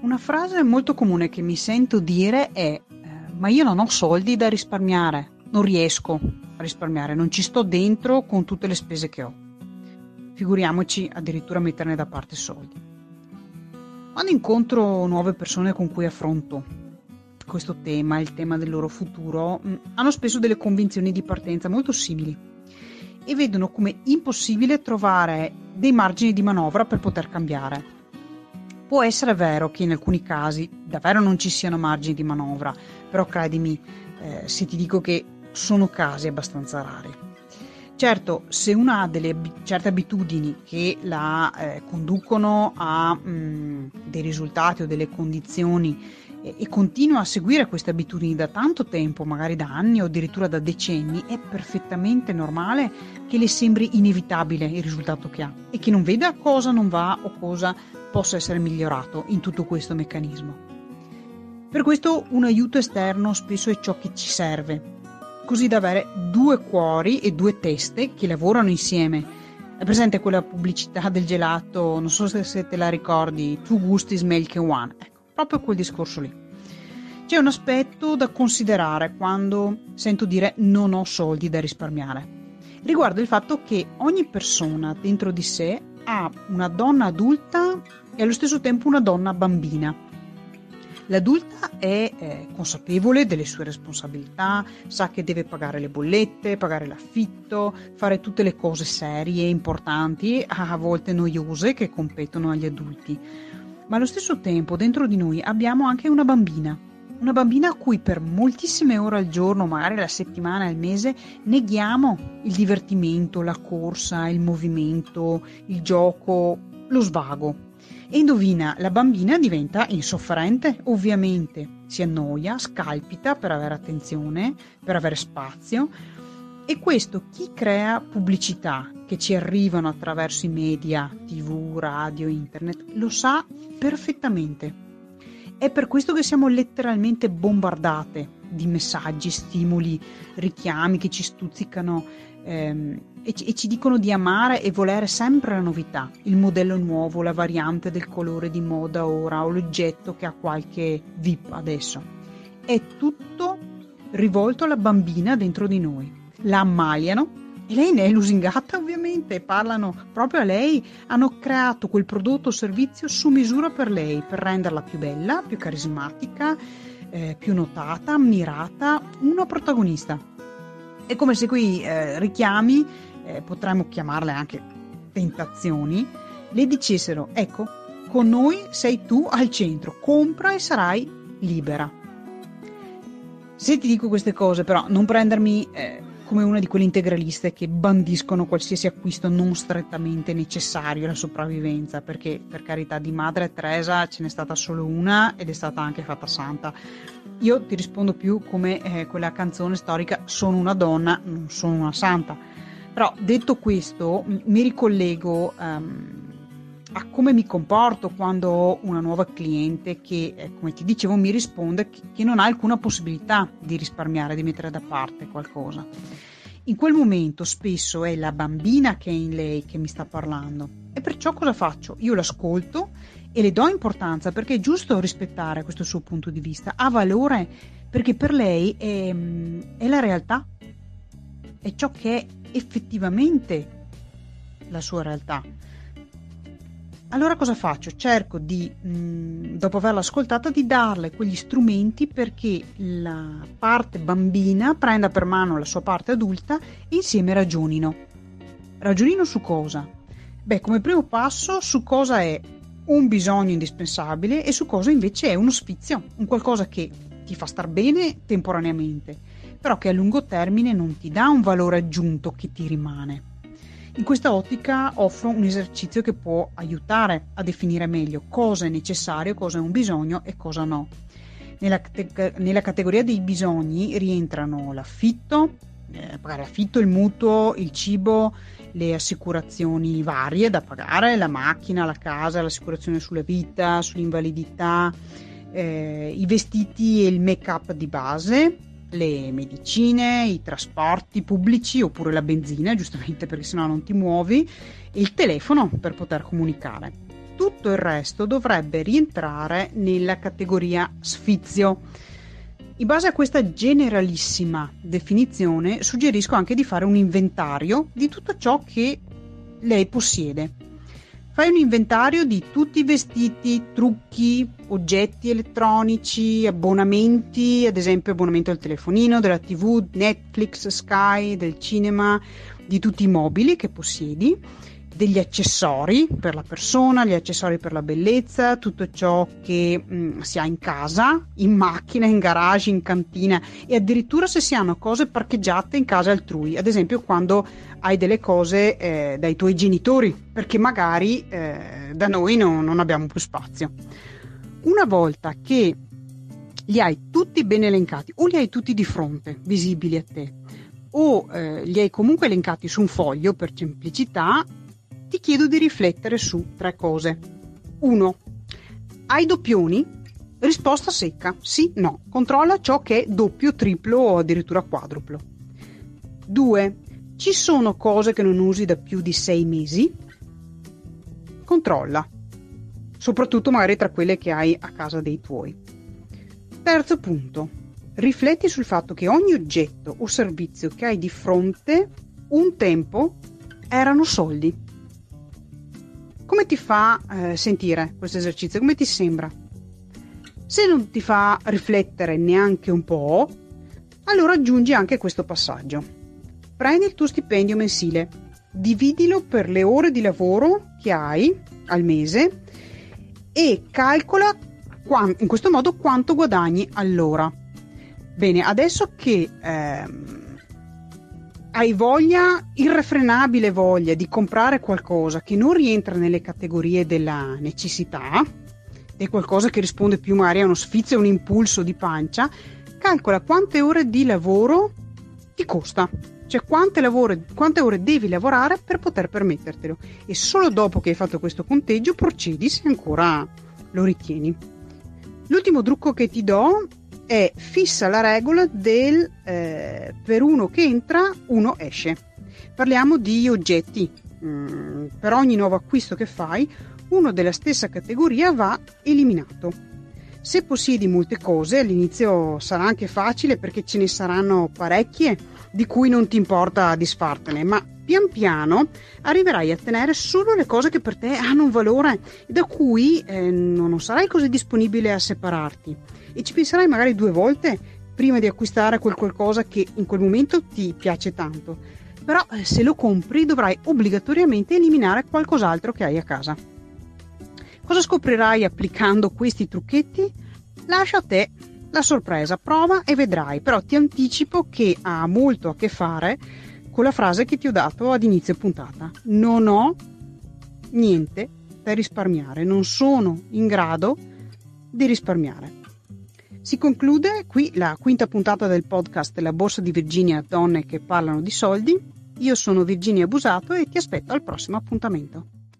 Una frase molto comune che mi sento dire è eh, ma io non ho soldi da risparmiare, non riesco a risparmiare, non ci sto dentro con tutte le spese che ho. Figuriamoci addirittura metterne da parte soldi. Quando incontro nuove persone con cui affronto questo tema, il tema del loro futuro, mm, hanno spesso delle convinzioni di partenza molto simili e vedono come impossibile trovare dei margini di manovra per poter cambiare. Può essere vero che in alcuni casi davvero non ci siano margini di manovra, però credimi eh, se ti dico che sono casi abbastanza rari. Certo, se una ha delle certe abitudini che la eh, conducono a mh, mm, dei risultati o delle condizioni e, e continua a seguire queste abitudini da tanto tempo, magari da anni o addirittura da decenni, è perfettamente normale che le sembri inevitabile il risultato che ha e che non veda cosa non va o cosa possa essere migliorato in tutto questo meccanismo. Per questo un aiuto esterno spesso è ciò che ci serve così da avere due cuori e due teste che lavorano insieme. È presente quella pubblicità del gelato, non so se te la ricordi, Two gusti smell che one. Ecco, proprio quel discorso lì. C'è un aspetto da considerare quando sento dire non ho soldi da risparmiare. Riguardo il fatto che ogni persona dentro di sé ha una donna adulta e allo stesso tempo una donna bambina L'adulta è eh, consapevole delle sue responsabilità, sa che deve pagare le bollette, pagare l'affitto, fare tutte le cose serie, importanti, a volte noiose che competono agli adulti. Ma allo stesso tempo dentro di noi abbiamo anche una bambina, una bambina a cui per moltissime ore al giorno, magari la settimana, il mese, neghiamo il divertimento, la corsa, il movimento, il gioco, lo svago. E indovina, la bambina diventa insofferente, ovviamente. Si annoia, scalpita per avere attenzione, per avere spazio. E questo chi crea pubblicità che ci arrivano attraverso i media, tv, radio, internet, lo sa perfettamente. È per questo che siamo letteralmente bombardate di messaggi, stimoli, richiami che ci stuzzicano ehm, e, ci, e ci dicono di amare e volere sempre la novità, il modello nuovo, la variante del colore di moda ora o l'oggetto che ha qualche VIP adesso. È tutto rivolto alla bambina dentro di noi. La ammaliano e lei ne è lusingata ovviamente, parlano proprio a lei, hanno creato quel prodotto o servizio su misura per lei, per renderla più bella, più carismatica, eh, più notata, ammirata, una protagonista. È come se quei eh, richiami, eh, potremmo chiamarle anche tentazioni, le dicessero, ecco, con noi sei tu al centro, compra e sarai libera. Se ti dico queste cose, però, non prendermi eh, come una di quelle integraliste che bandiscono qualsiasi acquisto non strettamente necessario alla sopravvivenza, perché per carità di madre Teresa ce n'è stata solo una ed è stata anche fatta santa. Io ti rispondo più come eh, quella canzone storica Sono una donna, non sono una santa. Però detto questo, mi ricollego um, a come mi comporto quando ho una nuova cliente che, eh, come ti dicevo, mi risponde che, che non ha alcuna possibilità di risparmiare, di mettere da parte qualcosa. In quel momento spesso è la bambina che è in lei che mi sta parlando e perciò cosa faccio? Io l'ascolto e le do importanza perché è giusto rispettare questo suo punto di vista, ha valore perché per lei è, è la realtà, è ciò che è effettivamente la sua realtà allora cosa faccio? Cerco di, mh, mm, dopo averla ascoltata, di darle quegli strumenti perché la parte bambina prenda per mano la sua parte adulta e insieme ragionino. Ragionino su cosa? Beh, come primo passo su cosa è un bisogno indispensabile e su cosa invece è uno sfizio, un qualcosa che ti fa star bene temporaneamente, però che a lungo termine non ti dà un valore aggiunto che ti rimane. In questa ottica offro un esercizio che può aiutare a definire meglio cosa è necessario, cosa è un bisogno e cosa no. Nella, nella categoria dei bisogni rientrano l'affitto, eh, pagare l'affitto, il mutuo, il cibo, le assicurazioni varie da pagare, la macchina, la casa, l'assicurazione sulla vita, sull'invalidità, eh, i vestiti e il make-up di base, le medicine, i trasporti pubblici oppure la benzina, giustamente perché sennò non ti muovi, e il telefono per poter comunicare. Tu tutto il resto dovrebbe rientrare nella categoria sfizio. In base a questa generalissima definizione, suggerisco anche di fare un inventario di tutto ciò che lei possiede. Fai un inventario di tutti i vestiti, trucchi, oggetti elettronici, abbonamenti, ad esempio abbonamento al telefonino, della TV, Netflix, Sky, del cinema, di tutti i mobili che possiedi degli accessori per la persona, gli accessori per la bellezza, tutto ciò che mh, mm, si ha in casa, in macchina, in garage, in cantina e addirittura se si hanno cose parcheggiate in casa altrui, ad esempio quando hai delle cose eh, dai tuoi genitori, perché magari eh, da noi no, non abbiamo più spazio. Una volta che li hai tutti ben elencati o li hai tutti di fronte, visibili a te, o eh, li hai comunque elencati su un foglio per semplicità, ti chiedo di riflettere su tre cose. 1. Hai doppioni? Risposta secca, sì, no. Controlla ciò che è doppio, triplo o addirittura quadruplo. 2. Ci sono cose che non usi da più di sei mesi? Controlla, soprattutto magari tra quelle che hai a casa dei tuoi. Terzo punto. Rifletti sul fatto che ogni oggetto o servizio che hai di fronte un tempo erano soldi. Come ti fa eh, sentire questo esercizio? Come ti sembra? Se non ti fa riflettere neanche un po', allora aggiungi anche questo passaggio. Prendi il tuo stipendio mensile, dividilo per le ore di lavoro che hai al mese e calcola in questo modo quanto guadagni all'ora. Bene, adesso che ehm, hai voglia, irrefrenabile voglia di comprare qualcosa che non rientra nelle categorie della necessità, è qualcosa che risponde più magari a uno sfizio, a un impulso di pancia, calcola quante ore di lavoro ti costa, cioè quante, lavoro, quante ore devi lavorare per poter permettertelo e solo dopo che hai fatto questo conteggio procedi se ancora lo ritieni. L'ultimo trucco che ti do è fissa la regola del eh, per uno che entra uno esce. Parliamo di oggetti. Mm, per ogni nuovo acquisto che fai, uno della stessa categoria va eliminato. Se possiedi molte cose, all'inizio sarà anche facile perché ce ne saranno parecchie di cui non ti importa disfartene, ma pian piano arriverai a tenere solo le cose che per te hanno un valore e da cui eh, non sarai così disponibile a separarti e ci penserai magari due volte prima di acquistare quel qualcosa che in quel momento ti piace tanto. Però eh, se lo compri dovrai obbligatoriamente eliminare qualcos'altro che hai a casa. Cosa scoprirai applicando questi trucchetti? Lascia a te la sorpresa, prova e vedrai, però ti anticipo che ha molto a che fare con la frase che ti ho dato ad inizio puntata. Non ho niente da risparmiare, non sono in grado di risparmiare. Si conclude qui la quinta puntata del podcast La Borsa di Virginia Donne che parlano di soldi. Io sono Virginia Busato e ti aspetto al prossimo appuntamento.